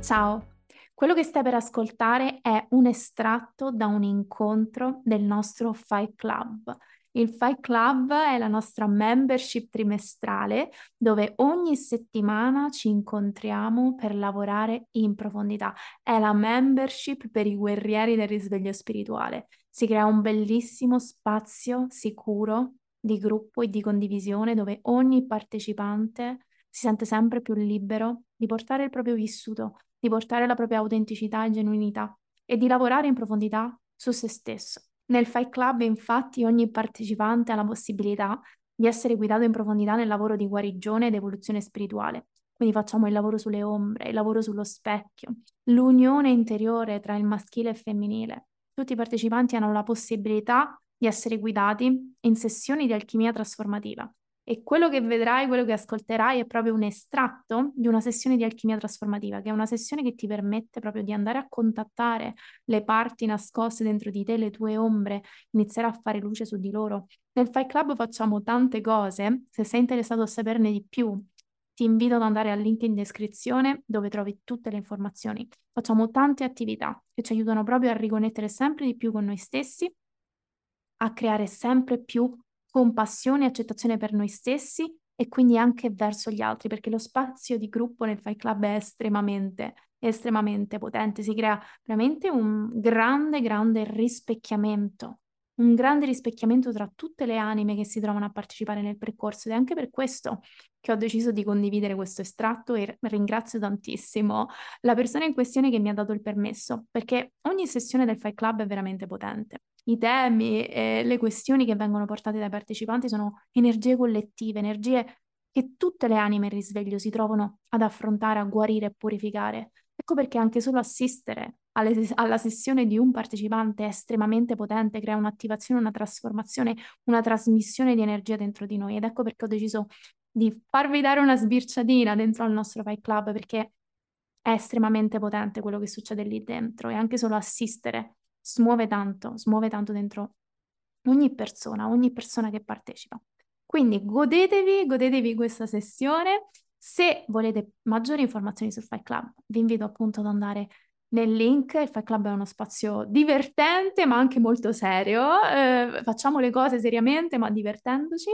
Ciao, quello che stai per ascoltare è un estratto da un incontro del nostro Fight Club. Il Fight Club è la nostra membership trimestrale dove ogni settimana ci incontriamo per lavorare in profondità. È la membership per i guerrieri del risveglio spirituale. Si crea un bellissimo spazio sicuro di gruppo e di condivisione dove ogni partecipante si sente sempre più libero di portare il proprio vissuto, di portare la propria autenticità e genuinità e di lavorare in profondità su se stesso. Nel Fight Club, infatti, ogni partecipante ha la possibilità di essere guidato in profondità nel lavoro di guarigione ed evoluzione spirituale. Quindi facciamo il lavoro sulle ombre, il lavoro sullo specchio, l'unione interiore tra il maschile e il femminile. Tutti i partecipanti hanno la possibilità di essere guidati in sessioni di alchimia trasformativa e quello che vedrai, quello che ascolterai è proprio un estratto di una sessione di alchimia trasformativa, che è una sessione che ti permette proprio di andare a contattare le parti nascoste dentro di te, le tue ombre, iniziare a fare luce su di loro. Nel Fight Club facciamo tante cose, se sei interessato a saperne di più, ti invito ad andare al link in descrizione dove trovi tutte le informazioni. Facciamo tante attività che ci aiutano proprio a riconnettere sempre di più con noi stessi, a creare sempre più compassione e accettazione per noi stessi e quindi anche verso gli altri, perché lo spazio di gruppo nel Fight Club è estremamente, estremamente potente, si crea veramente un grande, grande rispecchiamento, un grande rispecchiamento tra tutte le anime che si trovano a partecipare nel percorso ed è anche per questo che ho deciso di condividere questo estratto e ringrazio tantissimo la persona in questione che mi ha dato il permesso, perché ogni sessione del Fight Club è veramente potente i temi e le questioni che vengono portate dai partecipanti sono energie collettive, energie che tutte le anime in risveglio si trovano ad affrontare, a guarire e purificare. Ecco perché anche solo assistere alle, alla sessione di un partecipante è estremamente potente, crea un'attivazione, una trasformazione, una trasmissione di energia dentro di noi. Ed ecco perché ho deciso di farvi dare una sbirciatina dentro al nostro Fight Club, perché è estremamente potente quello che succede lì dentro e anche solo assistere smuove tanto, smuove tanto dentro ogni persona, ogni persona che partecipa. Quindi godetevi, godetevi questa sessione. Se volete maggiori informazioni sul Fight Club, vi invito appunto ad andare nel link. Il Fight Club è uno spazio divertente, ma anche molto serio. Eh, facciamo le cose seriamente, ma divertendoci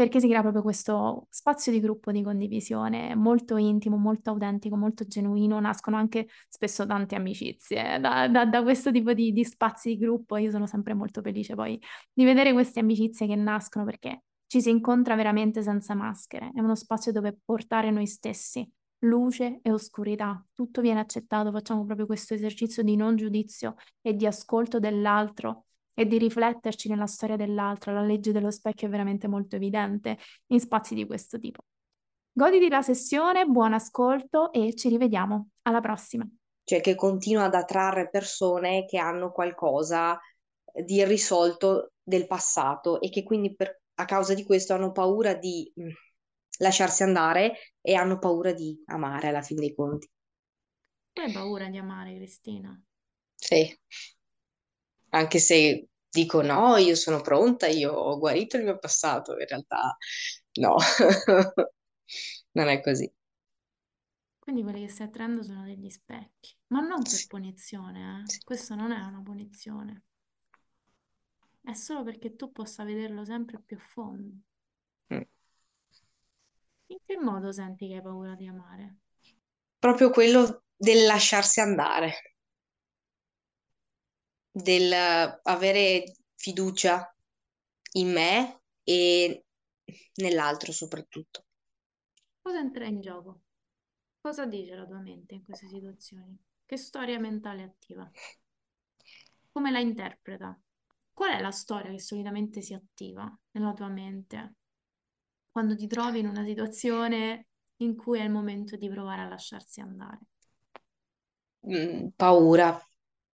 perché si crea proprio questo spazio di gruppo di condivisione molto intimo, molto autentico, molto genuino, nascono anche spesso tante amicizie da, da, da questo tipo di, di spazi di gruppo. Io sono sempre molto felice poi di vedere queste amicizie che nascono perché ci si incontra veramente senza maschere, è uno spazio dove portare noi stessi, luce e oscurità, tutto viene accettato, facciamo proprio questo esercizio di non giudizio e di ascolto dell'altro e di rifletterci nella storia dell'altro. La legge dello specchio è veramente molto evidente in spazi di questo tipo. Goditi la sessione, buon ascolto e ci rivediamo. Alla prossima. Cioè che continua ad attrarre persone che hanno qualcosa di irrisolto del passato e che quindi per, a causa di questo hanno paura di mm, lasciarsi andare e hanno paura di amare alla fine dei conti. Tu hai paura di amare, Cristina? Sì, anche se dico no, io sono pronta, io ho guarito il mio passato, in realtà no, non è così. Quindi quelli che stai attraendo sono degli specchi, ma non per punizione, eh? Questo non è una punizione. È solo perché tu possa vederlo sempre più a fondo. In che modo senti che hai paura di amare? Proprio quello del lasciarsi andare del avere fiducia in me e nell'altro soprattutto. Cosa entra in gioco? Cosa dice la tua mente in queste situazioni? Che storia mentale attiva? Come la interpreta? Qual è la storia che solitamente si attiva nella tua mente quando ti trovi in una situazione in cui è il momento di provare a lasciarsi andare? Mm, paura,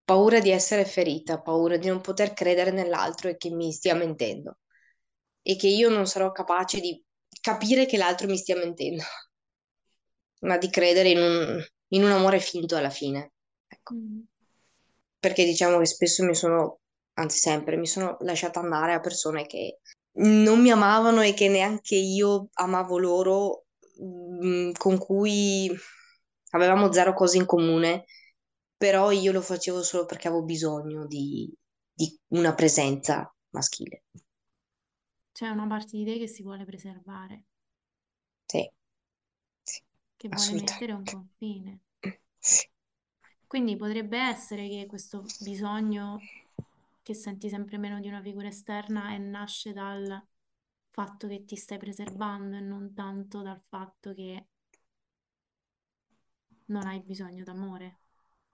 paura di essere ferita, paura di non poter credere nell'altro e che mi stia mentendo e che io non sarò capace di capire che l'altro mi stia mentendo, ma di credere in un, in un amore finto alla fine. Ecco. Mm. Perché diciamo che spesso mi sono, anzi sempre, mi sono lasciata andare a persone che non mi amavano e che neanche io amavo loro, mm, con cui avevamo zero cose in comune, però io lo facevo solo perché avevo bisogno di, di una presenza maschile. C'è una parte di te che si vuole preservare, Sì, sì, che vuole mettere un confine. Sì. Quindi potrebbe essere che questo bisogno che senti sempre meno di una figura esterna e nasce dal fatto che ti stai preservando e non tanto dal fatto che non hai bisogno d'amore.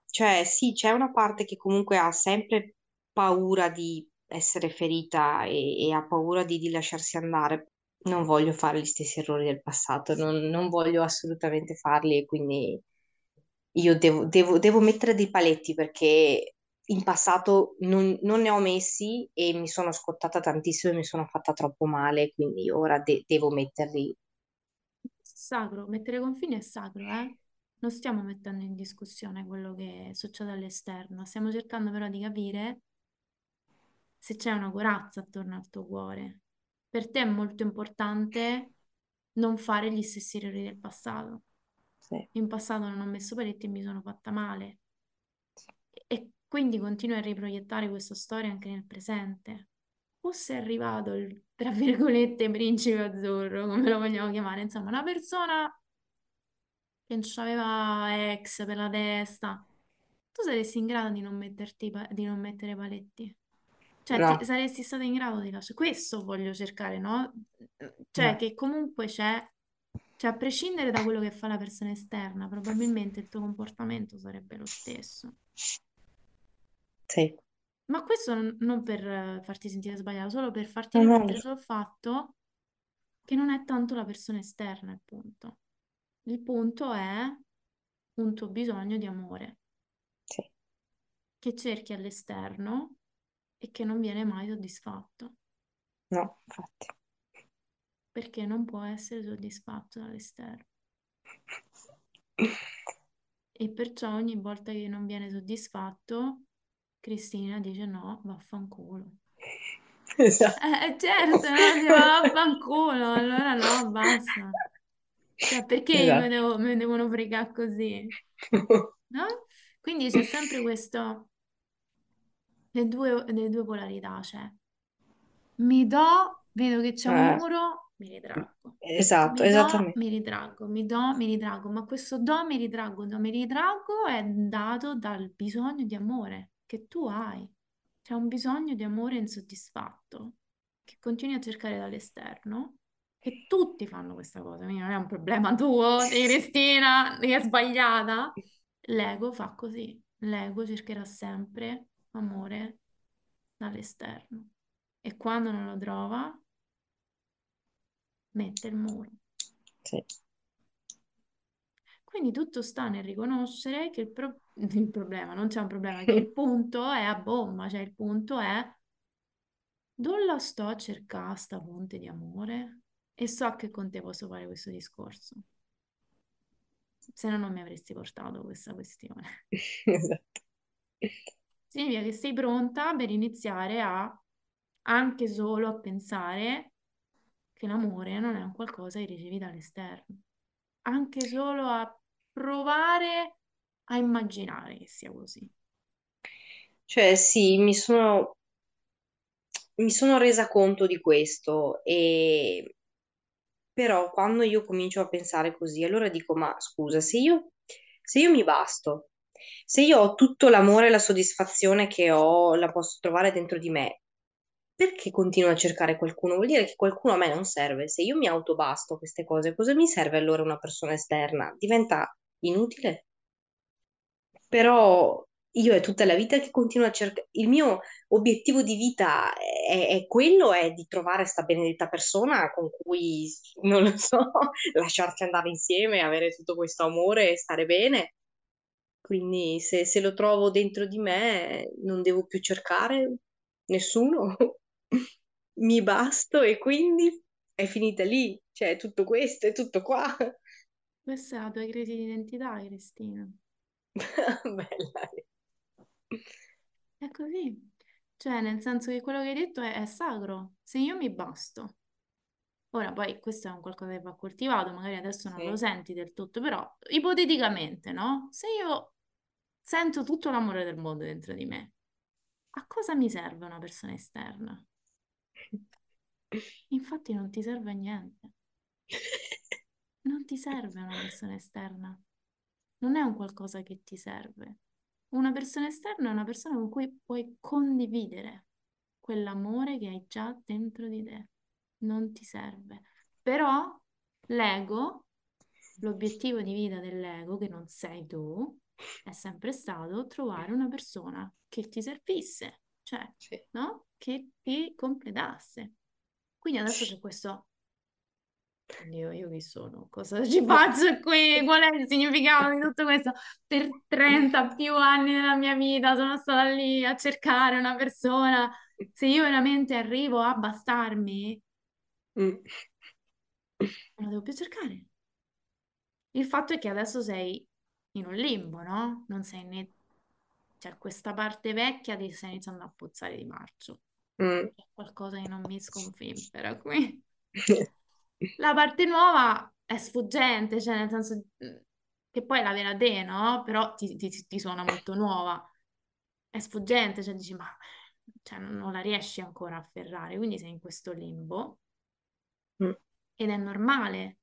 Cioè, sì, c'è una parte che comunque ha sempre paura di essere ferita e, e ha paura di, di lasciarsi andare. Non voglio fare gli stessi errori del passato, non, non voglio assolutamente farli quindi io devo, devo- devo mettere dei paletti perché in passato non, non ne ho messi e mi sono scottata tantissimo e mi sono fatta troppo male, quindi ora de- devo metterli. Sacro, mettere confini è sacro, eh? Non stiamo mettendo in discussione quello che succede all'esterno, stiamo cercando però di capire se c'è una corazza attorno al tuo cuore. Per te è molto importante non fare gli stessi errori del passato. Sì. In passato non ho messo paletti e mi sono fatta male. E quindi continui a riproiettare questa storia anche nel presente. Fosse arrivato il, tra virgolette, principe azzurro, come lo vogliamo chiamare, insomma, una persona che non aveva ex per la testa, tu saresti in grado di non metterti, di non mettere paletti? Cioè, ti- No, saresti stata in grado di lasciare. Questo voglio cercare, no? Cioè, no, che comunque c'è, cioè, a prescindere da quello che fa la persona esterna, probabilmente il tuo comportamento sarebbe lo stesso. Sì. Ma questo non, non per farti sentire sbagliato, solo per farti No, no, riflettere sul fatto che non è tanto la persona esterna il punto. Il punto è un tuo bisogno di amore sì, che cerchi all'esterno e che non viene mai soddisfatto, no, infatti. perché non può essere soddisfatto dall'esterno. E perciò ogni volta che non viene soddisfatto, Cristina dice no, vaffanculo. Esatto. Eh, certo, no, va vaffanculo, allora no, basta. Cioè, perché Esatto. devo- mi devono fregare così? No? Quindi c'è sempre questo, le due, le due polarità, cioè mi do, vedo che c'è un Eh, muro, mi ritraggo. esatto, Mi do, esattamente. mi ritraggo, mi do, mi ritraggo, ma questo do, mi ritraggo, do, mi ritraggo è dato dal bisogno di amore che tu hai. C'è un bisogno di amore insoddisfatto che continui a cercare dall'esterno, che tutti fanno questa cosa, quindi non è un problema tuo, di Cristina, che è sbagliata. L'ego fa così, l'ego cercherà sempre amore dall'esterno e quando non lo trova, mette il muro. Sì. Quindi tutto sta nel riconoscere che il, pro- il problema, non c'è un problema, che il punto è a bomba, cioè il punto è dove la sto a cercare sta fonte di amore e so che con te posso fare questo discorso, se no non mi avresti portato questa questione. Esatto. Significa che sei pronta per iniziare a anche solo a pensare che l'amore non è un qualcosa che ricevi dall'esterno, anche solo a provare a immaginare che sia così. Cioè, sì, mi sono, mi sono resa conto di questo e però quando io comincio a pensare così, allora dico, ma scusa, se io, se io mi basto, se io ho tutto l'amore e la soddisfazione che ho, la posso trovare dentro di me, perché continuo a cercare qualcuno? Vuol dire che qualcuno a me non serve. Se io mi autobasto queste cose, cosa mi serve allora una persona esterna? Diventa inutile. Però io è tutta la vita che continuo a cercare. Il mio obiettivo di vita è, è quello, è di trovare sta benedetta persona con cui, non lo so, lasciarci andare insieme, avere tutto questo amore e stare bene. Quindi se, se lo trovo dentro di me, non devo più cercare nessuno. Mi basto e quindi è finita lì. Cioè, tutto questo è tutto qua. Questa è la tua crisi di identità, Cristina. Bella. È così. Cioè, nel senso che quello che hai detto è, è sacro. Se io mi basto, Ora poi questo è un qualcosa che va coltivato, magari adesso non Sì. lo senti del tutto, però ipoteticamente, no? Se io sento tutto l'amore del mondo dentro di me, a cosa mi serve una persona esterna? Infatti non ti serve a niente. Non ti serve una persona esterna. Non è un qualcosa che ti serve. Una persona esterna è una persona con cui puoi condividere quell'amore che hai già dentro di te. Non ti serve. Però l'ego, l'obiettivo di vita dell'ego, che non sei tu, è sempre stato trovare una persona che ti servisse, cioè, Sì. no? Che ti completasse. Quindi adesso c'è questo. Oddio, io chi sono? Cosa ci faccio qui? Qual è il significato di tutto questo? Per 30 più anni della mia vita sono stata lì a cercare una persona. Se io veramente arrivo a bastarmi, Mm. non la devo più cercare. Il fatto è che adesso sei in un limbo, no? Non sei né... Cioè, questa parte vecchia ti sta iniziando a puzzare di marcio. Mm. C'è qualcosa che non mi sconfimpera qui. La parte nuova è sfuggente, cioè nel senso che poi è la vera te, no? Però ti, ti- ti suona molto nuova. È sfuggente, cioè dici, ma cioè, non, non la riesci ancora a afferrare, quindi sei in questo limbo. Mm. Ed è normale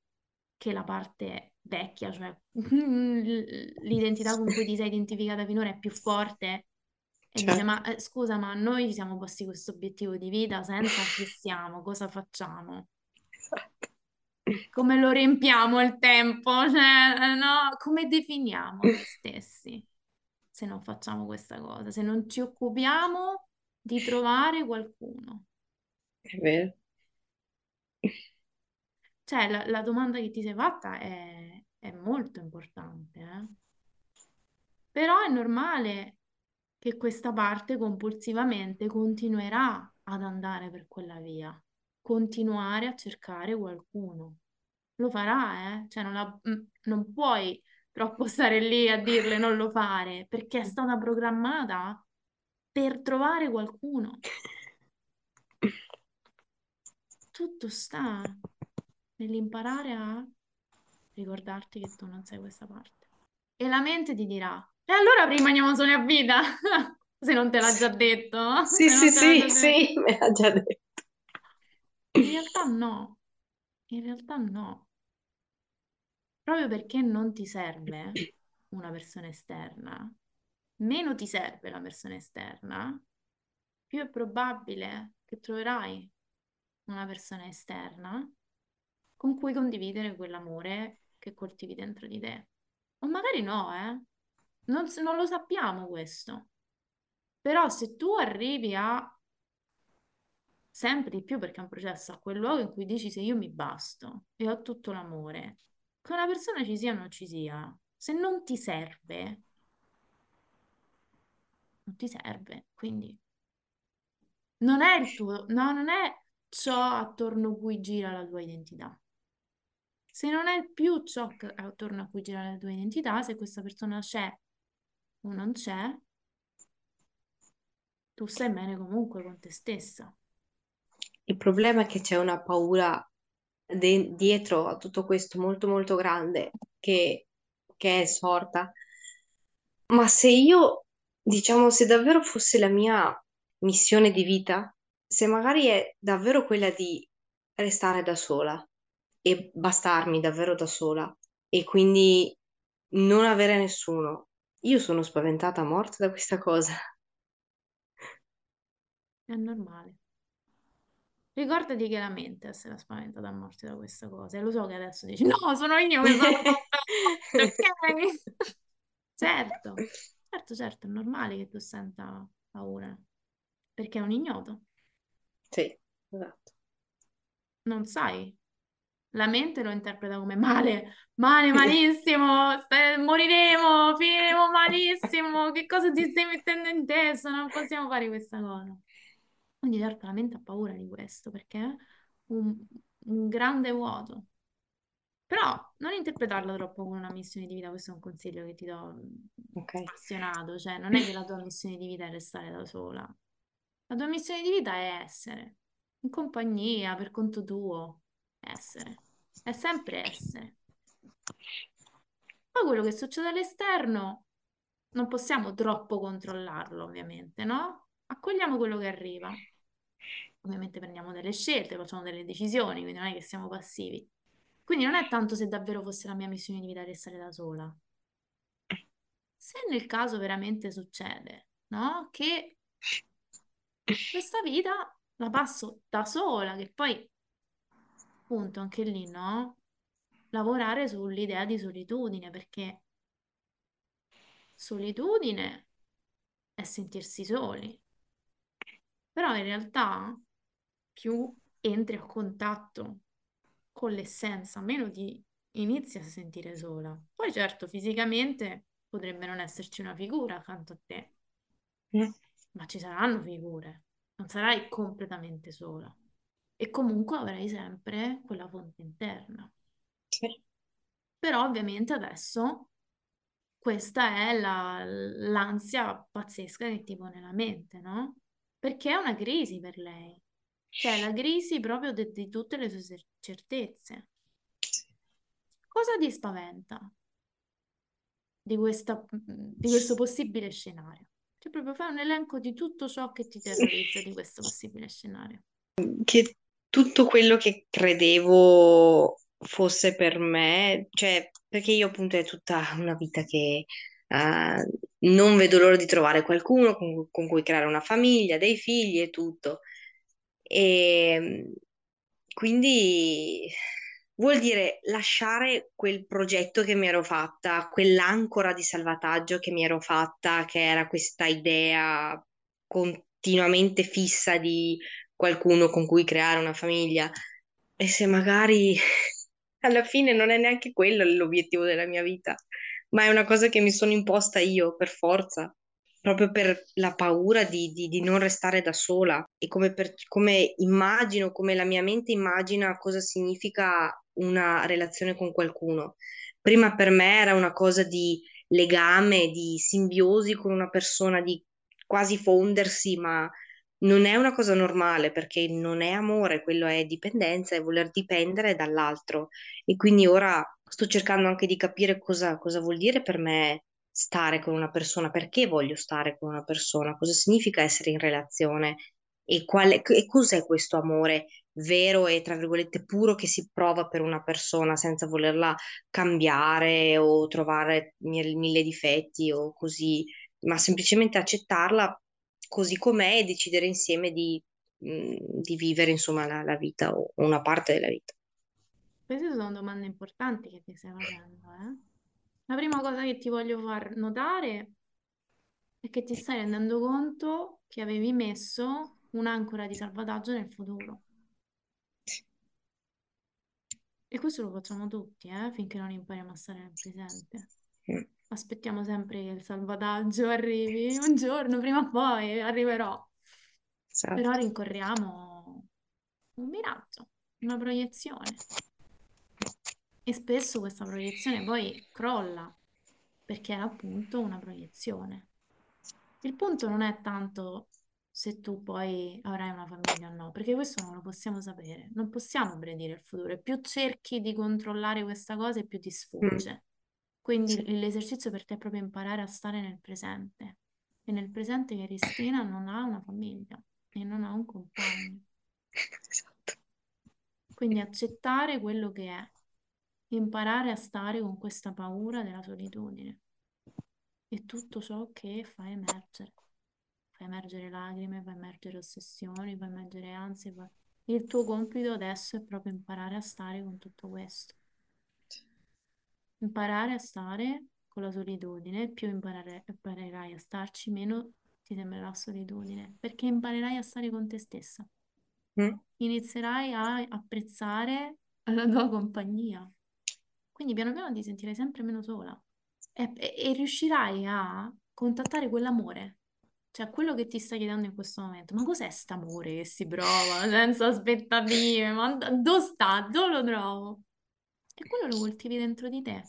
che la parte vecchia, cioè l'identità con cui ti sei identificata finora è più forte e dice, Certo. ma eh, scusa, ma noi ci siamo posti questo obiettivo di vita senza chi siamo, cosa facciamo? Esatto. Come lo riempiamo il tempo? Cioè, eh, no? Come definiamo noi stessi se non facciamo questa cosa? Se non ci occupiamo di trovare qualcuno? È vero. Cioè, la, la domanda che ti sei fatta è, è molto importante, eh? Però è normale che questa parte compulsivamente continuerà ad andare per quella via, continuare a cercare qualcuno. Lo farà, eh? Cioè non, la- mm, non puoi troppo stare lì a dirle non lo fare, perché è stata programmata per trovare qualcuno. Tutto sta nell'imparare a ricordarti che tu non sei questa parte. E la mente ti dirà, e allora rimaniamo soli a vita, se non te l'ha già detto. Sì, sì, sì, sì, me l'ha già detto. Realtà no, in realtà no. Proprio perché non ti serve una persona esterna, meno ti serve la persona esterna, più è probabile che troverai una persona esterna con cui condividere quell'amore che coltivi dentro di te. O magari no, eh? Non, non lo sappiamo questo. Però se tu arrivi a sempre di più, perché è un processo, a quel luogo in cui dici se io mi basto e ho tutto l'amore, che una persona ci sia o non ci sia, se non ti serve, non ti serve. Quindi non è il tuo, no, non è ciò attorno cui gira la tua identità. Se non è più ciò attorno a cui gira la tua identità, se questa persona c'è o non c'è, tu stai bene comunque con te stessa. Il problema è che c'è una paura de- dietro a tutto questo molto molto grande che, che è sorta. Ma se io, diciamo, se davvero fosse la mia missione di vita, se magari è davvero quella di restare da sola e bastarmi davvero da sola e quindi non avere nessuno, io sono spaventata a morte da questa cosa. È normale. Ricordati che la mente è stata spaventata a morte da questa cosa. E lo so che adesso dici, no, sono io che sono ok? Certo, certo, certo, è normale che tu senta paura, perché è un ignoto, Sì, esatto. non sai. La mente lo interpreta come male, male, malissimo, sta- moriremo, finiremo malissimo, che cosa ti stai mettendo in testa? Non possiamo fare questa cosa. Quindi certo la mente ha paura di questo, perché è un, un grande vuoto. Però non interpretarlo troppo come una missione di vita, questo è un consiglio che ti do mm, Ok. spassionato, cioè non è che la tua missione di vita è restare da sola. La tua missione di vita è essere in compagnia, per conto tuo, essere, è sempre essere. Poi quello che succede all'esterno non possiamo troppo controllarlo, ovviamente, no? Accogliamo quello che arriva. Ovviamente prendiamo delle scelte, facciamo delle decisioni, quindi non è che siamo passivi. Quindi non è tanto se davvero fosse la mia missione di vita restare da sola. Se nel caso veramente succede, no? Che questa vita la passo da sola, che poi, appunto, anche lì, no? Lavorare sull'idea di solitudine, perché solitudine è sentirsi soli. Però in realtà più entri a contatto con l'essenza, meno ti inizi a sentire sola. Poi certo, fisicamente potrebbe non esserci una figura accanto a te, mm. ma ci saranno figure, non sarai completamente sola. E comunque avrai sempre quella fonte interna. Sì. Però ovviamente adesso questa è la, l'ansia pazzesca che ti pone la mente, no? Perché è una crisi per lei. Cioè, la crisi proprio di, di tutte le sue certezze. Cosa ti spaventa di, questa, di questo possibile scenario? Cioè, proprio fai un elenco di tutto ciò che ti terrorizza di questo possibile scenario. Che tutto quello che credevo fosse per me, cioè perché io appunto è tutta una vita che uh, non vedo l'ora di trovare qualcuno con, con, cui creare una famiglia, dei figli e tutto. E quindi vuol dire lasciare quel progetto che mi ero fatta, quell'ancora di salvataggio che mi ero fatta, che era questa idea continuamente fissa di qualcuno con cui creare una famiglia. E se magari alla fine non è neanche quello l'obiettivo della mia vita, ma è una cosa che mi sono imposta io per forza, proprio per la paura di, di, di non restare da sola e come, per, come immagino, come la mia mente immagina cosa significa una relazione con qualcuno. Prima per me era una cosa di legame, di simbiosi con una persona, di quasi fondersi, ma non è una cosa normale perché non è amore, quello è dipendenza, è voler dipendere dall'altro. E quindi ora sto cercando anche di capire cosa, cosa vuol dire per me stare con una persona, perché voglio stare con una persona, cosa significa essere in relazione e, quale, e cos'è questo amore vero e tra virgolette puro che si prova per una persona senza volerla cambiare o trovare mille difetti o così, ma semplicemente accettarla così com'è e decidere insieme di, mh, di vivere insomma la, la, vita o una parte della vita. Queste sono domande importanti che ti stai facendo. Eh? La prima cosa che ti voglio far notare è che ti stai rendendo conto che avevi messo un'ancora di salvataggio nel futuro. E questo lo facciamo tutti, eh? finché non impariamo a stare nel presente. Mm aspettiamo sempre che il salvataggio arrivi un giorno, prima o poi arriverò. Esatto. Però rincorriamo un miraggio, una proiezione. E spesso questa proiezione poi crolla, perché è appunto una proiezione. Il punto non è tanto se tu poi avrai una famiglia o no, perché questo non lo possiamo sapere, non possiamo predire il futuro. E più cerchi di controllare questa cosa, e più ti sfugge. Mm. Quindi sì. l'esercizio per te è proprio imparare a stare nel presente. E nel presente che Cristina non ha una famiglia e non ha un compagno. Esatto. Quindi accettare quello che è, imparare a stare con questa paura della solitudine e tutto ciò che fa emergere. Fa emergere lacrime, fa emergere ossessioni, fa emergere ansie. Fa... Il tuo compito adesso è proprio imparare a stare con tutto questo imparare a stare con la solitudine, più imparare, imparerai a starci, meno ti sembrerà solitudine, perché imparerai a stare con te stessa. Mm. Inizierai a apprezzare la tua compagnia. Quindi piano piano ti sentirai sempre meno sola e, e, e riuscirai a contattare quell'amore, cioè quello che ti sta chiedendo in questo momento. Ma cos'è st'amore che si prova senza aspettative? Ma dove sta? Dove lo trovo? E quello lo coltivi dentro di te.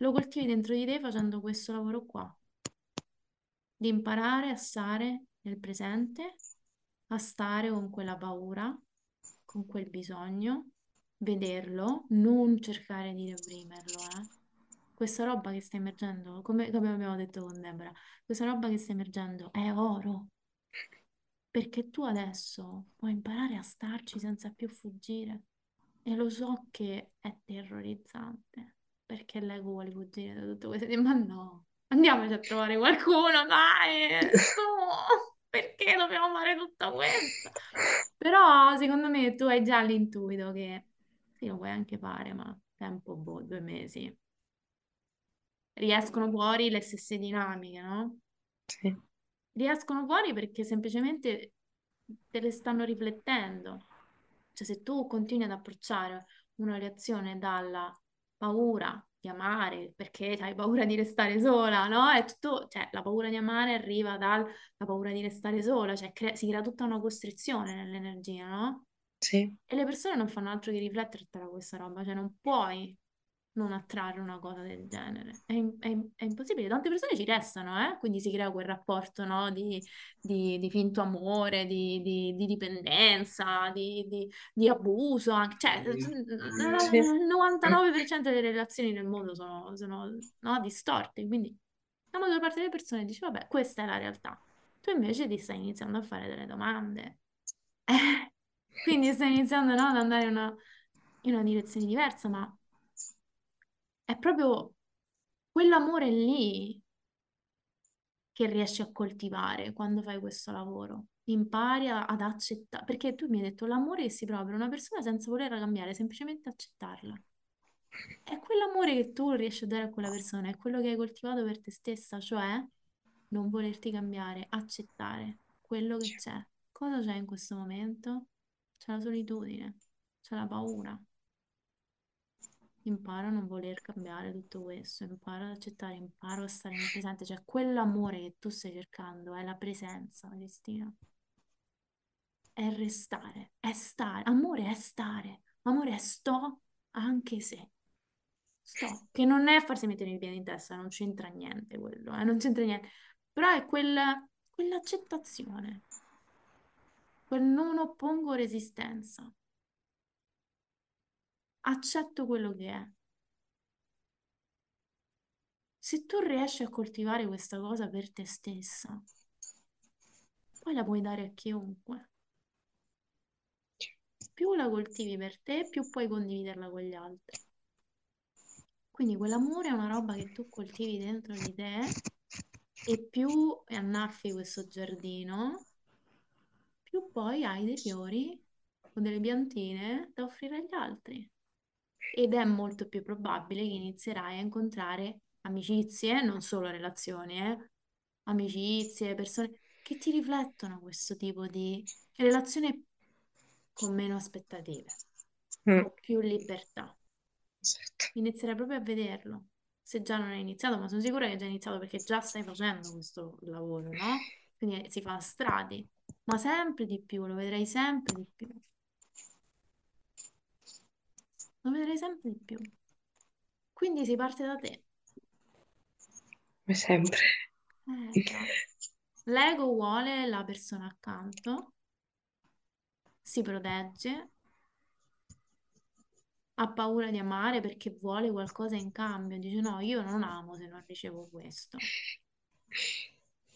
Lo coltivi dentro di te facendo questo lavoro qua. Di imparare a stare nel presente, a stare con quella paura, con quel bisogno vederlo, non cercare di reprimerlo, eh. Questa roba che sta emergendo, come, come abbiamo detto con Debra, questa roba che sta emergendo è oro. Perché tu adesso puoi imparare a starci senza più fuggire. E lo so che è terrorizzante, perché l'ego vuole fuggire da tutto questo. Ma no, andiamoci a trovare qualcuno, dai! No, perché dobbiamo fare tutto questo? Però secondo me tu hai già l'intuito che sì, lo puoi anche fare, ma tempo, boh, due mesi. Riescono fuori le stesse dinamiche, no? Sì. Riescono fuori perché semplicemente te le stanno riflettendo. Cioè, se tu continui ad approcciare una reazione dalla paura di amare, perché hai paura di restare sola, no? È tutto, cioè, la paura di amare arriva dalla paura di restare sola, cioè cre- si crea tutta una costrizione nell'energia, no? Sì. E le persone non fanno altro che riflettere tra questa roba, cioè non puoi non attrarre una cosa del genere. È, è- è impossibile. Tante persone ci restano, eh? Quindi si crea quel rapporto, no? Di, di- di finto amore, di, di- di dipendenza, di, di- di abuso. Anche. Cioè, Sì. il 99% delle relazioni nel mondo sono, sono, no? distorte. Quindi la maggior parte delle persone dice, vabbè, questa è la realtà. Tu invece ti stai iniziando a fare delle domande. Eh, quindi stai iniziando, no, ad andare in una, in una direzione diversa, ma è proprio quell'amore lì che riesci a coltivare quando fai questo lavoro. Impari ad accettare, perché tu mi hai detto l'amore che si prova per una persona senza volerla cambiare, semplicemente accettarla. È quell'amore che tu riesci a dare a quella persona, è quello che hai coltivato per te stessa, cioè non volerti cambiare, accettare quello che c'è. Cosa c'è in questo momento? C'è la solitudine, c'è la paura. Imparo a non voler cambiare tutto questo, imparo ad accettare, imparo a stare nel presente, cioè quell'amore che tu stai cercando è la presenza, Cristina. È restare, è stare. Amore è stare, amore è sto anche se. Sto, che non è farsi mettere i piedi in testa, non c'entra niente quello, eh, non c'entra niente. Però è quella, quell'accettazione, quel non oppongo resistenza. Accetto quello che è. Se tu riesci a coltivare questa cosa per te stessa, poi la puoi dare a chiunque. Più la coltivi per te, più puoi condividerla con gli altri. Quindi quell'amore è una roba che tu coltivi dentro di te e più annaffi questo giardino, più poi hai dei fiori o delle piantine da offrire agli altri. Ed è molto più probabile che inizierai a incontrare amicizie, non solo relazioni, eh, amicizie, persone che ti riflettono questo tipo di relazione con meno aspettative, Mm. con più libertà. Esatto. Inizierai proprio a vederlo. Se già non hai iniziato, ma sono sicura che hai già iniziato perché già stai facendo questo lavoro, no? Quindi si fa a strati, ma sempre di più, lo vedrai sempre di più. Lo vedrai sempre di più. Quindi si parte da te. Come sempre. Già. L'ego vuole la persona accanto, si protegge, ha paura di amare perché vuole qualcosa in cambio. Dice no, io non amo se non ricevo questo.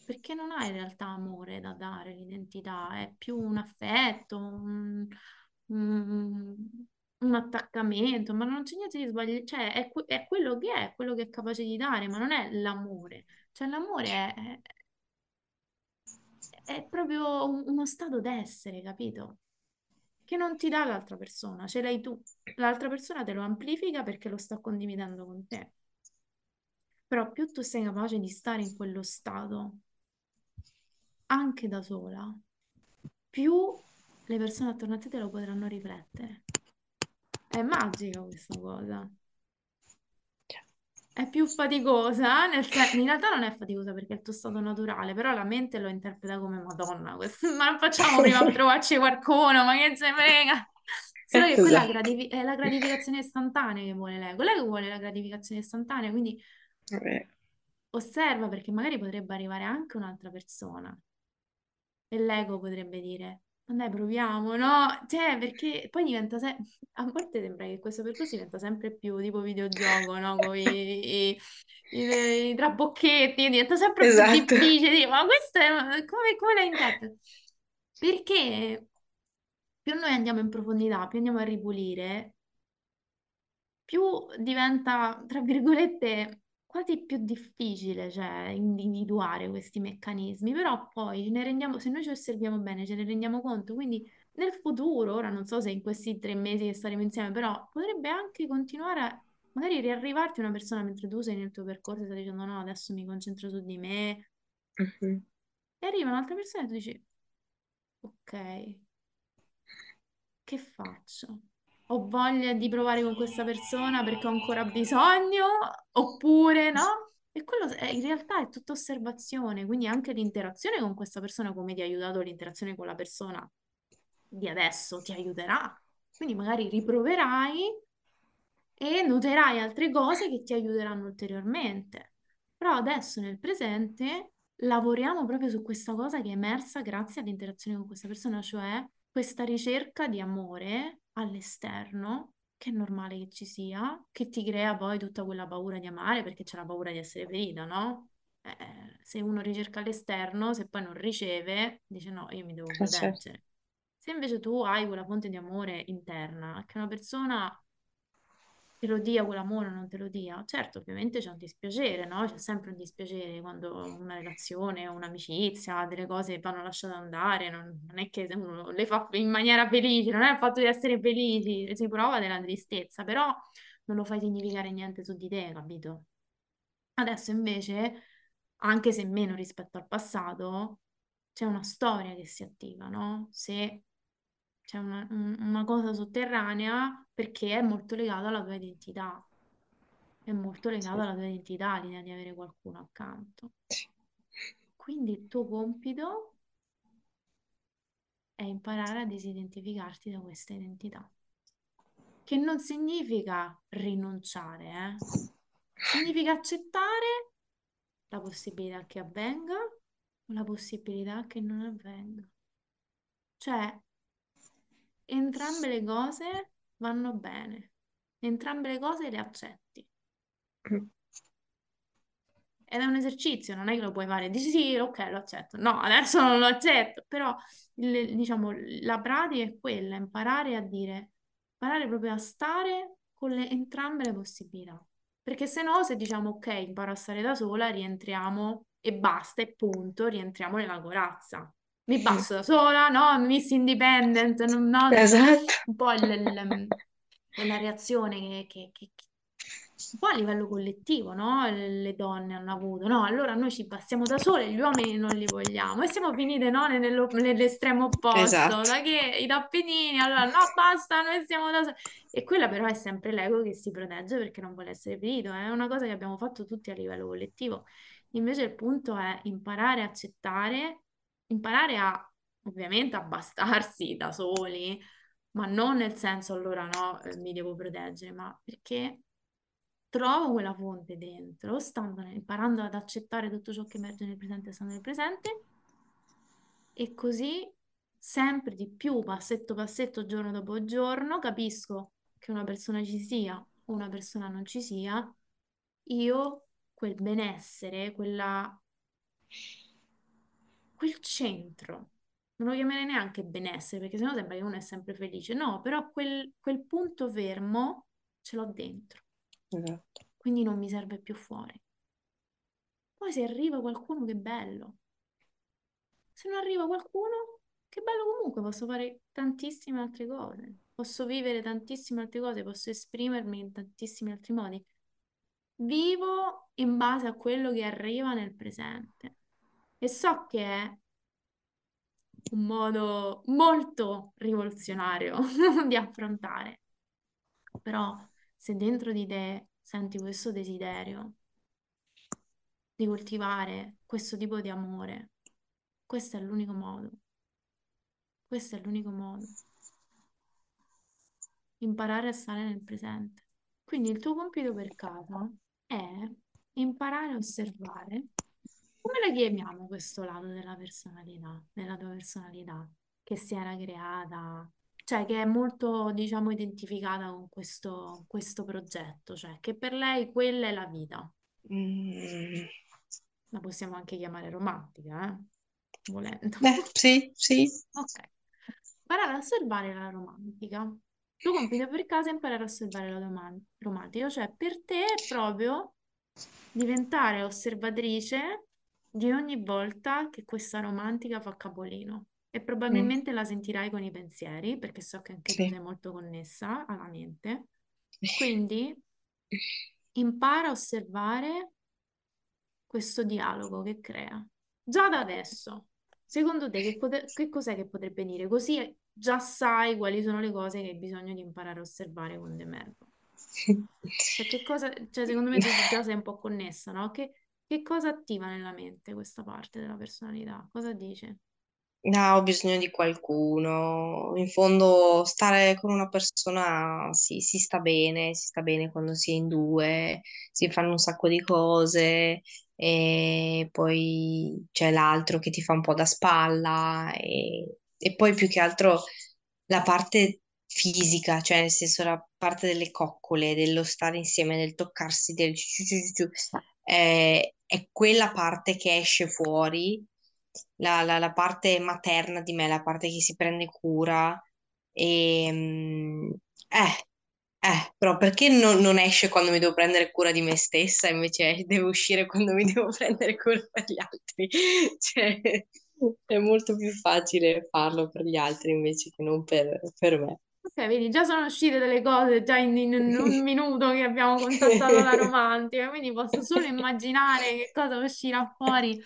Perché non ha in realtà amore da dare, l'identità, è più un affetto, un, un- un attaccamento, ma non c'è niente di sbagliato, cioè è, è quello che è, quello che è capace di dare, ma non è l'amore. Cioè l'amore è, è proprio un- uno stato d'essere, capito? Che non ti dà l'altra persona, ce l'hai tu. L'altra persona te lo amplifica perché lo sta condividendo con te. Però più tu sei capace di stare in quello stato, anche da sola, più le persone attorno a te te lo potranno riflettere. È magica questa cosa. È più faticosa, nel sen- in realtà non è faticosa perché è il tuo stato naturale, però la mente lo interpreta come Madonna, questo- ma facciamo prima a trovarci qualcuno, ma che ce frega? Solo che quella è, Esatto. gratifi- è la gratificazione istantanea che vuole l'ego. L'ego vuole la gratificazione istantanea, quindi Vabbè. osserva perché magari potrebbe arrivare anche un'altra persona e l'ego potrebbe dire Ma dai, proviamo, no? Cioè, perché poi diventa sempre... A volte sembra che questo percorso diventa sempre più tipo videogioco, no? Con i, i, i- i trabocchetti, diventa sempre più Esatto. difficile. Dico, ma questo è... Come, come l'hai inventato? Perché più noi andiamo in profondità, più andiamo a ripulire, più diventa, tra virgolette, quasi più difficile, cioè, individuare questi meccanismi, però poi ne rendiamo, se noi ci osserviamo bene, ce ne rendiamo conto, quindi nel futuro, ora non so se in questi tre mesi che staremo insieme, però potrebbe anche continuare a magari riarrivarti una persona mentre tu sei nel tuo percorso e stai dicendo no, adesso mi concentro su di me, Mhm. e arriva un'altra persona e tu dici, ok, che faccio? Ho voglia di provare con questa persona perché ho ancora bisogno, oppure no? E quello è- in realtà è tutta osservazione, quindi anche l'interazione con questa persona, come ti ha aiutato l'interazione con la persona di adesso, ti aiuterà. Quindi magari riproverai e noterai altre cose che ti aiuteranno ulteriormente. Però adesso nel presente lavoriamo proprio su questa cosa che è emersa grazie all'interazione con questa persona, cioè questa ricerca di amore all'esterno, che è normale che ci sia, che ti crea poi tutta quella paura di amare perché c'è la paura di essere ferita, no? Eh, se uno ricerca all'esterno, se poi non riceve, dice no, io mi devo Eh, certo. proteggere. Se invece tu hai quella fonte di amore interna, che una persona te lo dia quell'amore o non te lo dia, certo, ovviamente c'è un dispiacere, no? C'è sempre un dispiacere quando una relazione, un'amicizia, delle cose vanno lasciate andare, non, non è che uno le fa in maniera felice, non è il fatto di essere felici, si prova della tristezza, però non lo fai significare niente su di te, capito? Adesso invece, anche se meno rispetto al passato, c'è una storia che si attiva, no? Se c'è una, un- una cosa sotterranea perché è molto legata alla tua identità, è molto legata Sì. alla tua identità l'idea di avere qualcuno accanto. Sì. Quindi il tuo compito è imparare a disidentificarti da questa identità, che non significa rinunciare, eh? Significa accettare la possibilità che avvenga o la possibilità che non avvenga. Cioè, entrambe le cose vanno bene, entrambe le cose le accetti. Ed è un esercizio, non è che lo puoi fare, dici sì, ok, lo accetto. No, adesso non lo accetto, però il- diciamo, la pratica è quella, imparare a dire, imparare proprio a stare con le- entrambe le possibilità. Perché se no, se diciamo ok, imparo a stare da sola, rientriamo e basta, e punto, rientriamo nella corazza. Mi Mm. basso da sola, no? Miss Independent, no? Esatto. Un po' il- il- quella reazione che, che- che- un po' a livello collettivo, no? Le donne hanno avuto, no? Allora noi ci bastiamo da sole, gli uomini non li vogliamo e siamo finite, no? Nello- Nell'estremo opposto, Esatto. da che i tappetini, allora no, basta, noi siamo da soli. E quella però è sempre l'ego che si protegge perché non vuole essere ferito, è una cosa che abbiamo fatto tutti a livello collettivo. Invece il punto è imparare a accettare, imparare a, ovviamente, a bastarsi da soli, ma non nel senso allora no, eh, mi devo proteggere, ma perché trovo quella fonte dentro, stando imparando ad accettare tutto ciò che emerge nel presente, stando nel presente, e così sempre di più, passetto passetto, giorno dopo giorno, capisco che una persona ci sia o una persona non ci sia, io quel benessere, quella, quel centro, non lo chiamerei neanche benessere, perché sennò sembra che uno è sempre felice, no, però quel, quel punto fermo ce l'ho dentro, Esatto. quindi non mi serve più fuori. Poi se arriva qualcuno, che bello. Se non arriva qualcuno, che bello comunque, posso fare tantissime altre cose. Posso vivere tantissime altre cose, posso esprimermi in tantissimi altri modi. Vivo in base a quello che arriva nel presente. E so che è un modo molto rivoluzionario di affrontare. Però se dentro di te senti questo desiderio di coltivare questo tipo di amore, questo è l'unico modo. Questo è l'unico modo. Imparare a stare nel presente. Quindi il tuo compito per casa è imparare a osservare come la chiamiamo questo lato della personalità, della tua personalità. che si era creata, cioè che è molto, diciamo, identificata con questo, questo progetto, cioè che per lei quella è la vita. Mm. La possiamo anche chiamare romantica, eh? Volendo. Beh, sì, sì. Ok. Imparare a osservare la romantica. Tuo compito per casa è imparare a osservare la doman- romantica, cioè per te è proprio diventare osservatrice di ogni volta che questa romantica fa capolino. E Mm, probabilmente la sentirai con i pensieri, perché so che anche tu sì. sei molto connessa alla mente. Quindi impara a osservare questo dialogo che crea. Già da adesso, secondo te che, pote- che cos'è che potrebbe dire? Così già sai quali sono le cose che hai bisogno di imparare a osservare con De Mello. Cioè, che cosa, cioè, secondo me tu già sei un po' connessa, no? Che, che cosa attiva nella mente questa parte della personalità? Cosa dice? No, ho bisogno di qualcuno. In fondo, stare con una persona sì, si sta bene, si sta bene quando si è in due, si fanno un sacco di cose e poi c'è l'altro che ti fa un po' da spalla e, e poi più che altro la parte fisica, cioè nel senso la parte delle coccole, dello stare insieme, del toccarsi, del ciu ciu ciu ciu, è, quella parte che esce fuori la, la- la parte materna di me, la parte che si prende cura. E, mm, eh, eh, però perché non, non esce quando mi devo prendere cura di me stessa, invece deve uscire quando mi devo prendere cura per gli altri? Cioè, è molto più facile farlo per gli altri invece che non per, per me. Ok, vedi, già sono uscite delle cose già in, in un minuto che abbiamo contattato la romantica, quindi posso solo immaginare che cosa uscirà fuori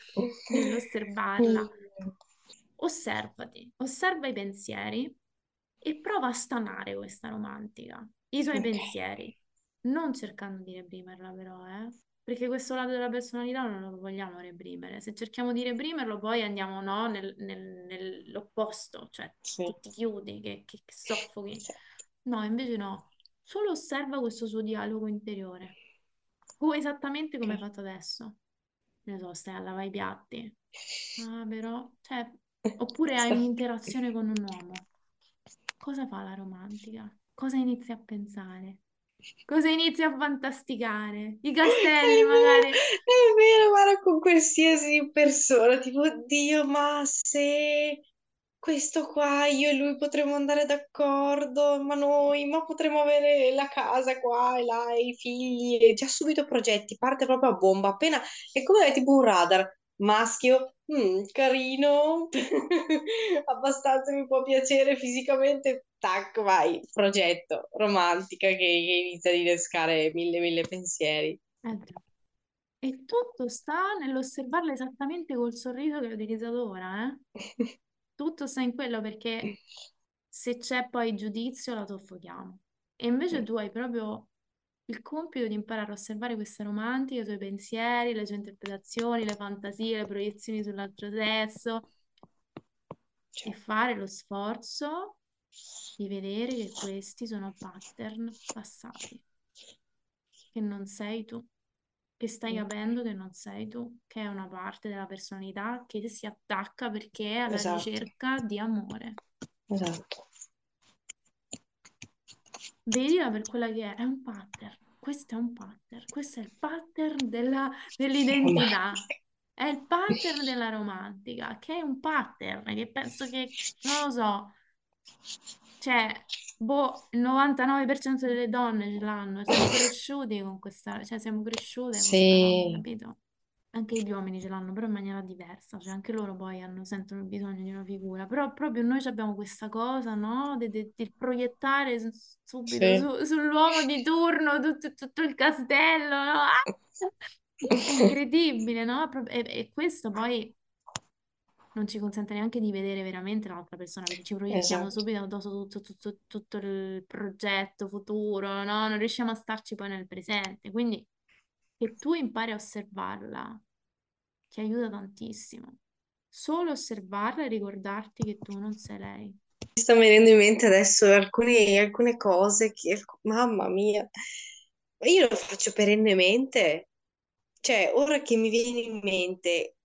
nell'osservarla. Osservati, osserva i pensieri e prova a stanare questa romantica, i suoi Ok, pensieri, non cercando di reprimerla però, eh? Perché questo lato della personalità non lo vogliamo reprimere. Se cerchiamo di reprimerlo, poi andiamo, no, nel- nel- nell'opposto, cioè sì, che ti chiudi, che, che- soffochi. esatto. No, invece no, solo osserva questo suo dialogo interiore, come- esattamente come hai fatto adesso. Ne so, stai a lavare i piatti. Ah, però, cioè, oppure hai un'interazione con un uomo. Cosa fa la romantica? Cosa inizi a pensare? Cosa inizi a fantasticare? I È castelli, vero, magari. è vero, guarda, con qualsiasi persona, tipo, Dio, ma se questo qua io e lui potremmo andare d'accordo, ma noi, ma potremmo avere la casa qua e là, e i figli, e già subito progetti, parte proprio a bomba, appena, è come tipo un radar, maschio, mm, carino, abbastanza mi può piacere fisicamente, tac, vai, progetto, romantica che, che inizia ad innescare mille, mille pensieri. Eh. E tutto sta nell'osservarla esattamente col sorriso che ho utilizzato ora, eh? Tutto sta in quello perché se c'è poi giudizio la soffochiamo. E invece tu hai proprio il compito di imparare a osservare queste romantiche, i tuoi pensieri, le tue interpretazioni, le fantasie, le proiezioni sull'altro sesso e Cioè, fare lo sforzo di vedere che questi sono pattern passati, che non sei tu, che stai mm, capendo che non sei tu, che è una parte della personalità che si attacca perché è alla esatto, ricerca di amore. esatto. Vedila per quella che è, è un pattern. Questo è un pattern, questo è il pattern della- dell'identità, è il pattern della romantica, che è un pattern che penso che, non lo so, cioè, boh, il 99% delle donne ce l'hanno, siamo cresciuti con questa, cioè siamo cresciute con questa cosa, Sì, capito? Anche gli uomini ce l'hanno, però in maniera diversa, cioè anche loro poi hanno, sentono il bisogno di una figura, però proprio noi abbiamo questa cosa, no? Di proiettare subito sì, su- sull'uomo di turno tutto, tutto il castello, no? Ah! È incredibile, no? E, e questo poi non ci consente neanche di vedere veramente l'altra persona perché ci proiettiamo esatto. subito addosso tutto, tutto, tutto il progetto futuro, no? Non riusciamo a starci poi nel presente. Quindi che tu impari a osservarla ti aiuta tantissimo. Solo osservarla e ricordarti che tu non sei lei. Mi sta venendo in mente adesso alcune, alcune cose che, mamma mia, io lo faccio perennemente, cioè ora che mi viene in mente,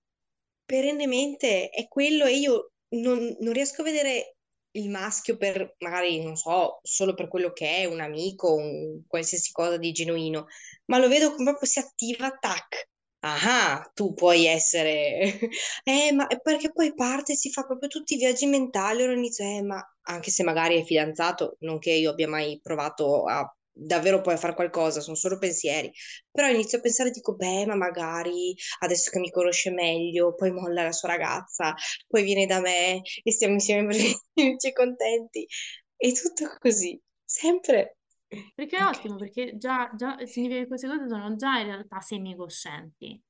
perennemente è quello e io non, non riesco a vedere il maschio per magari, non so, solo per quello che è, un amico, un qualsiasi cosa di genuino, ma lo vedo come proprio si attiva, tac. Ah, tu puoi essere... eh, ma perché poi parte, si fa proprio tutti i viaggi mentali, ora inizio, eh, ma anche se magari è fidanzato, non che io abbia mai provato a davvero poi a fare qualcosa, sono solo pensieri. Però inizio a pensare, dico, beh, ma magari adesso che mi conosce meglio, poi molla la sua ragazza, poi viene da me e stiamo insieme felici e contenti. E tutto così, sempre. Perché è ottimo, perché già, già significa che queste cose sono già in realtà semicoscienti.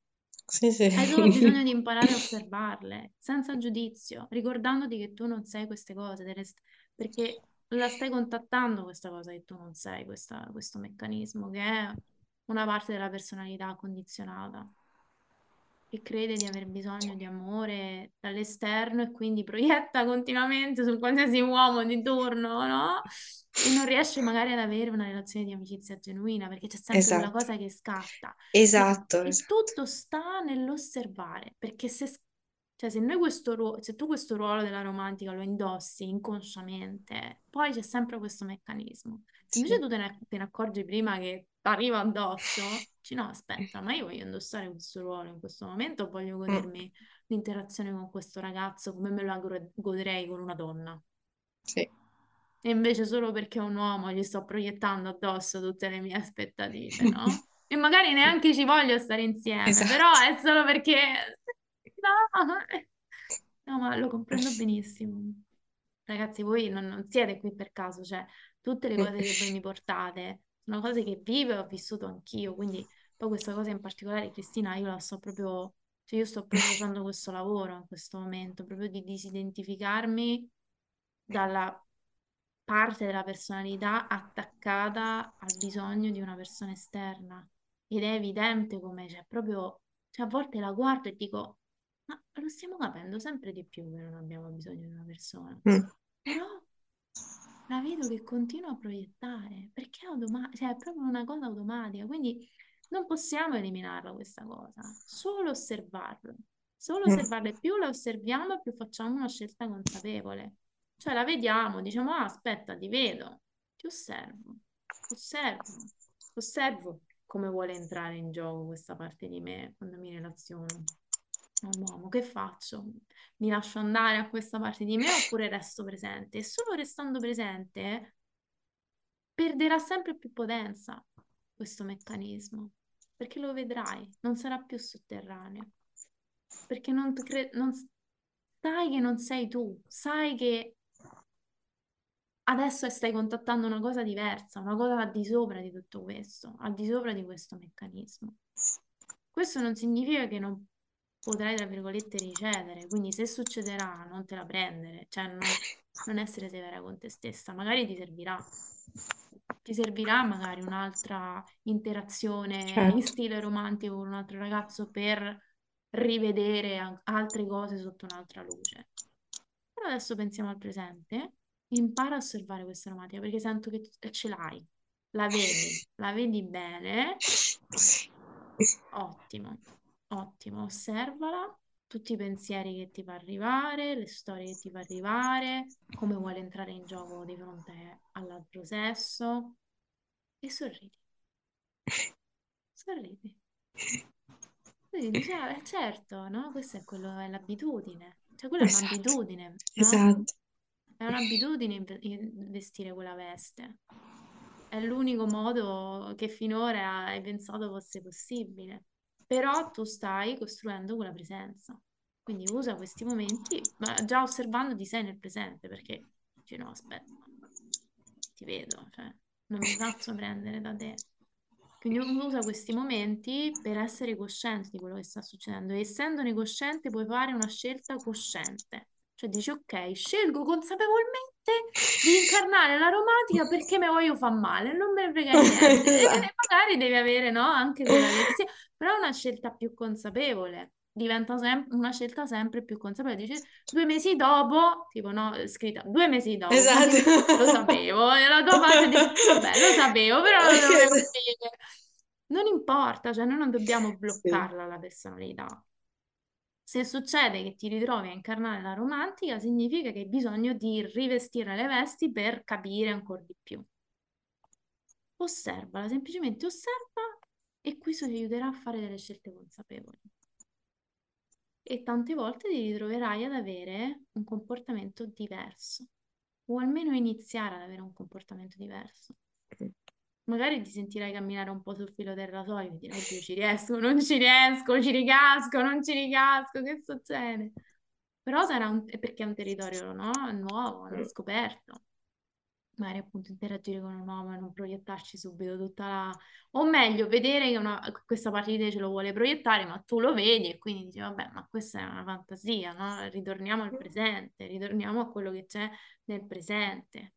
Sì, sì. Hai solo bisogno di imparare a osservarle, senza giudizio, ricordandoti che tu non sei queste cose, delle st- perché la stai contattando questa cosa che tu non sei, questa- questo meccanismo, che è una parte della personalità condizionata, che crede di aver bisogno di amore dall'esterno e quindi proietta continuamente su qualsiasi uomo di turno, no? E non riesce magari ad avere una relazione di amicizia genuina perché c'è sempre quella Esatto, cosa che scatta. esatto, E, e esatto. tutto sta nell'osservare, perché se, cioè, se noi questo ruolo, se tu questo ruolo della romantica lo indossi inconsciamente, poi c'è sempre questo meccanismo. Se invece Sì. tu te ne, te ne accorgi prima che arriva addosso, dici no, aspetta, ma io voglio indossare questo ruolo in questo momento, voglio Mm, godermi l'interazione con questo ragazzo come me la go- goderei con una donna. sì. E invece solo perché è un uomo gli sto proiettando addosso tutte le mie aspettative, no? E magari neanche ci voglio stare insieme, però Esatto. è solo perché... No, no, ma lo comprendo benissimo. Ragazzi, voi non, non siete qui per caso, cioè tutte le cose che voi mi portate sono cose che vivo e ho vissuto anch'io, quindi poi questa cosa in particolare, Cristina, io la sto proprio, cioè io sto proprio facendo questo lavoro in questo momento, proprio di disidentificarmi dalla parte della personalità attaccata al bisogno di una persona esterna. Ed è evidente come, cioè, proprio, cioè, a volte la guardo e dico, ma lo stiamo capendo sempre di più che non abbiamo bisogno di una persona. Mm, Però la vedo che continua a proiettare, perché è automa- cioè, è proprio una cosa automatica, quindi non possiamo eliminarla questa cosa, solo osservarla. Solo mm, osservarla e più la osserviamo, più facciamo una scelta consapevole. Cioè la vediamo, diciamo, ah, aspetta, ti vedo, ti osservo, osservo, osservo come vuole entrare in gioco questa parte di me quando mi relaziono a un uomo. Che faccio? Mi lascio andare a questa parte di me oppure resto presente? E solo restando presente perderà sempre più potenza questo meccanismo, perché lo vedrai, non sarà più sotterraneo, perché non, cre- non sai che non sei tu, sai che adesso stai contattando una cosa diversa, una cosa al di sopra di tutto questo, al di sopra di questo meccanismo. Questo non significa che non potrai, tra virgolette, ricevere, quindi se succederà, non te la prendere, cioè non, non essere severa con te stessa, magari ti servirà. Ti servirà magari un'altra interazione in certo. stile romantico con un altro ragazzo per rivedere altre cose sotto un'altra luce. Però adesso pensiamo al presente, impara a osservare questa romantica perché sento che ce l'hai, la vedi, la vedi bene, ottimo, ottimo, osservala, tutti i pensieri che ti fa arrivare, le storie che ti fa arrivare, come vuole entrare in gioco di fronte all'altro sesso e sorridi, sorridi. Quindi dici, ah, eh, certo, no? Questa è quello, è l'abitudine. Cioè, quella è Esatto, un'abitudine, no? esatto. È un'abitudine vestire quella veste. È l'unico modo che finora hai pensato fosse possibile. Però tu stai costruendo quella presenza. Quindi usa questi momenti, ma già osservando ti sei nel presente, perché dici no, aspetta, ti vedo, cioè, non mi faccio prendere da te. Quindi usa questi momenti per essere cosciente di quello che sta succedendo e essendone cosciente puoi fare una scelta cosciente. Cioè dici ok, scelgo consapevolmente di incarnare la romantica perché mi voglio far male, non me ne frega niente. E magari devi avere, no, anche quella lezione, però è una scelta più consapevole. Diventa sem- una scelta sempre più consapevole. Dici, due mesi dopo, tipo, no, scritta, due mesi dopo, Esatto. lo sapevo, e la tua fase dice, vabbè, lo sapevo, però non lo Esatto. dire. Non importa, cioè noi non dobbiamo Sì. bloccarla la personalità. Se succede che ti ritrovi a incarnare la romantica, significa che hai bisogno di rivestire le vesti per capire ancora di più. Osservala, semplicemente osserva e questo ti aiuterà a fare delle scelte consapevoli. E tante volte ti ritroverai ad avere un comportamento diverso, o almeno iniziare ad avere un comportamento diverso magari ti sentirai camminare un po' sul filo del rasoio e dirai, oddio, ci riesco, non ci riesco, ci ricasco, non ci ricasco, che succede? Però sarà un, è perché è un territorio no? nuovo, non scoperto. Magari appunto interagire con un uomo e non proiettarci subito tutta la... O meglio, vedere che una, questa parte di te ce lo vuole proiettare, ma tu lo vedi e quindi dici, vabbè, ma questa è una fantasia, no? Ritorniamo al presente, ritorniamo a quello che c'è nel presente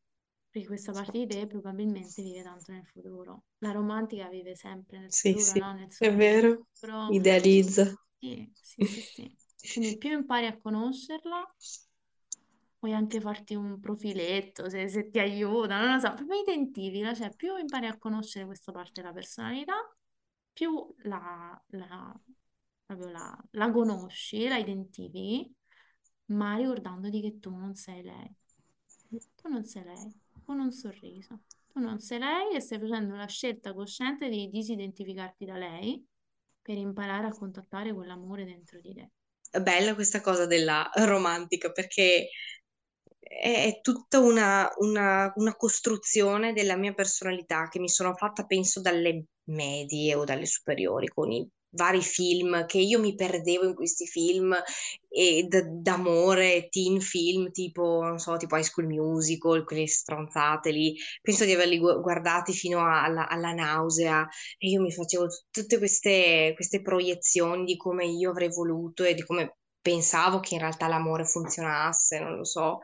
perché questa parte di te probabilmente vive tanto nel futuro. La romantica vive sempre nel Sì, futuro, sì, no? Nel è vero, futuro. idealizza. Sì, sì, sì, sì. Quindi più impari a conoscerla, puoi anche farti un profiletto se, se ti aiuta, non lo so, proprio identifica, cioè più impari a conoscere questa parte della personalità, più la, la, proprio la, la conosci, la identifichi, ma ricordandoti che tu non sei lei. Tu non sei lei con un sorriso. Tu non sei lei e stai facendo la scelta cosciente di disidentificarti da lei per imparare a contattare quell'amore dentro di te. È bella questa cosa della romantica perché è tutta una, una, una costruzione della mia personalità che mi sono fatta, penso, dalle medie o dalle superiori, con i vari film che io mi perdevo in questi film e d- d'amore, teen film tipo, non so, tipo High School Musical, quelle stronzate lì. Penso di averli gu- guardati fino alla, alla nausea e io mi facevo t- tutte queste, queste proiezioni di come io avrei voluto e di come pensavo che in realtà l'amore funzionasse, non lo so.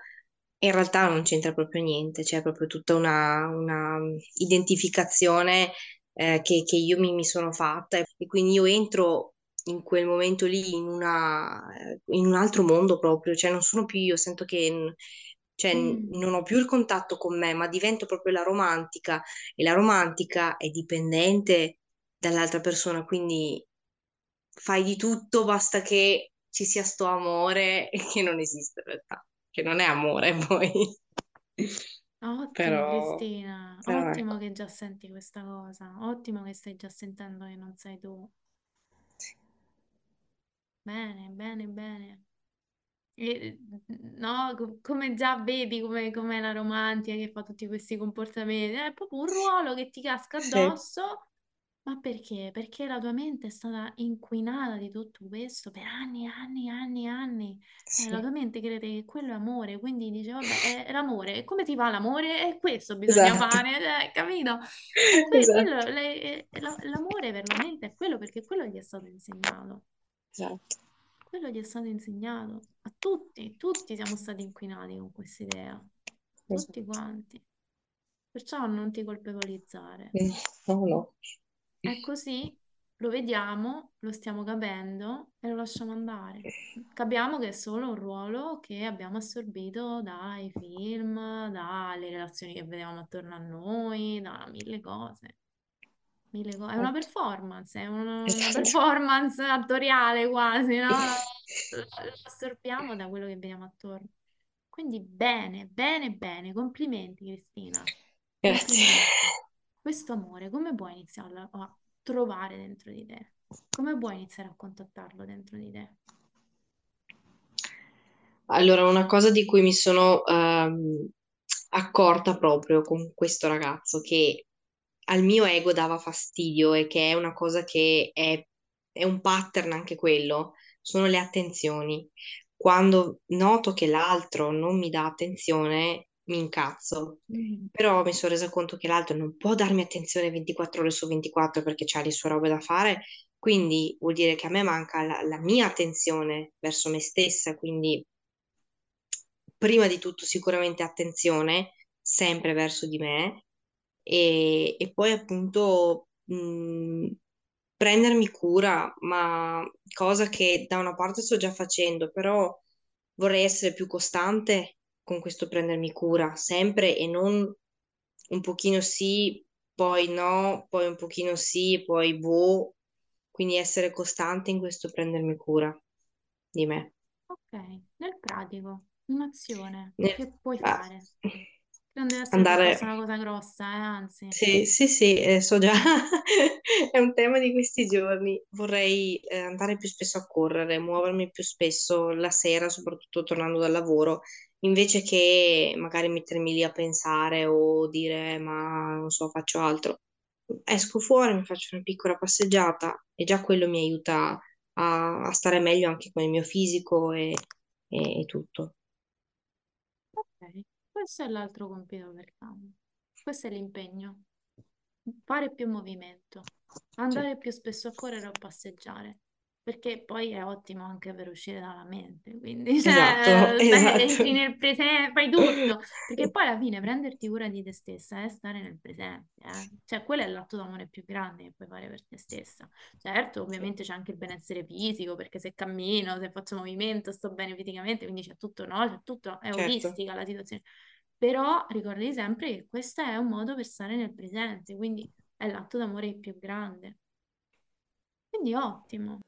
In realtà non c'entra proprio niente, c'è proprio tutta una, una identificazione eh, che, che io mi, mi sono fatta e quindi io entro in quel momento lì in, una, in un altro mondo proprio, cioè non sono più io, sento che cioè, Mm. non ho più il contatto con me, ma divento proprio la romantica e la romantica è dipendente dall'altra persona, quindi fai di tutto, basta che ci sia sto amore che non esiste in realtà, che non è amore poi. Ottimo, Però, Cristina. però Ottimo ecco. che già senti questa cosa. Ottimo che stai già sentendo che non sei tu. Bene, bene, bene. E, no, co- come già vedi come com'è la romantica che fa tutti questi comportamenti, è proprio un ruolo che ti casca Sì, addosso, ma perché? Perché la tua mente è stata inquinata di tutto questo per anni, anni, anni, anni. Eh, la sì, tua mente crede che quello è amore, quindi dice, vabbè, è, è l'amore, e come ti va l'amore? È questo bisogna esatto, fare, eh, capito? E que- quello, esatto, le- eh, la- l'amore per la mente è quello perché quello gli è stato insegnato. esatto, Quello gli è stato insegnato a tutti, tutti siamo stati inquinati con questa idea, tutti esatto. quanti. Perciò non ti colpevolizzare. Mm, No, no. È così, lo vediamo, lo stiamo capendo e lo lasciamo andare. Capiamo che è solo un ruolo che abbiamo assorbito dai film, dalle relazioni che vedevamo attorno a noi, da mille cose. Mille co- È una performance, è una, una performance attoriale quasi, no? Assorbiamo da quello che vediamo attorno. Quindi bene, bene, bene, complimenti Cristina, Grazie. complimenti. Questo amore, come puoi iniziare a trovare dentro di te? Come puoi iniziare a contattarlo dentro di te? Allora, una cosa di cui mi sono ehm, accorta proprio con questo ragazzo che al mio ego dava fastidio e che è una cosa che è, è un pattern anche quello, sono le attenzioni. Quando noto che l'altro non mi dà attenzione, mi incazzo. Mm. Però mi sono resa conto che l'altro non può darmi attenzione 24 ore su 24 perché ha le sue robe da fare, quindi vuol dire che a me manca la, la mia attenzione verso me stessa, quindi prima di tutto sicuramente attenzione sempre verso di me e, e poi appunto mh, prendermi cura, ma cosa che da una parte sto già facendo, però vorrei essere più costante con questo prendermi cura, sempre e non un pochino sì, poi no, poi un pochino sì, poi boh, quindi essere costante in questo prendermi cura. di me. Ok, nel pratico, un'azione Nel- che puoi ah, fare. Non deve essere andare... una cosa grossa, eh, anzi. Sì, sì, sì, eh, so già, è un tema di questi giorni. Vorrei eh, andare più spesso a correre, muovermi più spesso la sera, soprattutto tornando dal lavoro, invece che magari mettermi lì a pensare o dire, ma non so, faccio altro. Esco fuori, mi faccio una piccola passeggiata e già quello mi aiuta a, a stare meglio anche con il mio fisico e, e- e tutto. Ok, questo è l'altro compito per campo. Questo è l'impegno. Fare più movimento, Sì, andare più spesso a correre o a passeggiare, perché poi è ottimo anche per uscire dalla mente, quindi esatto, cioè, stai- esatto. entri nel presente, fai tutto, perché poi alla fine prenderti cura di te stessa è stare nel presente, eh. Cioè quello è l'atto d'amore più grande che puoi fare per te stessa. Certo, ovviamente c'è anche il benessere fisico, perché se cammino, se faccio movimento, sto bene fisicamente, quindi c'è tutto, no? C'è tutto, è certo. olistica la situazione. Però ricordi sempre che questo è un modo per stare nel presente, quindi è l'atto d'amore più grande. Quindi ottimo.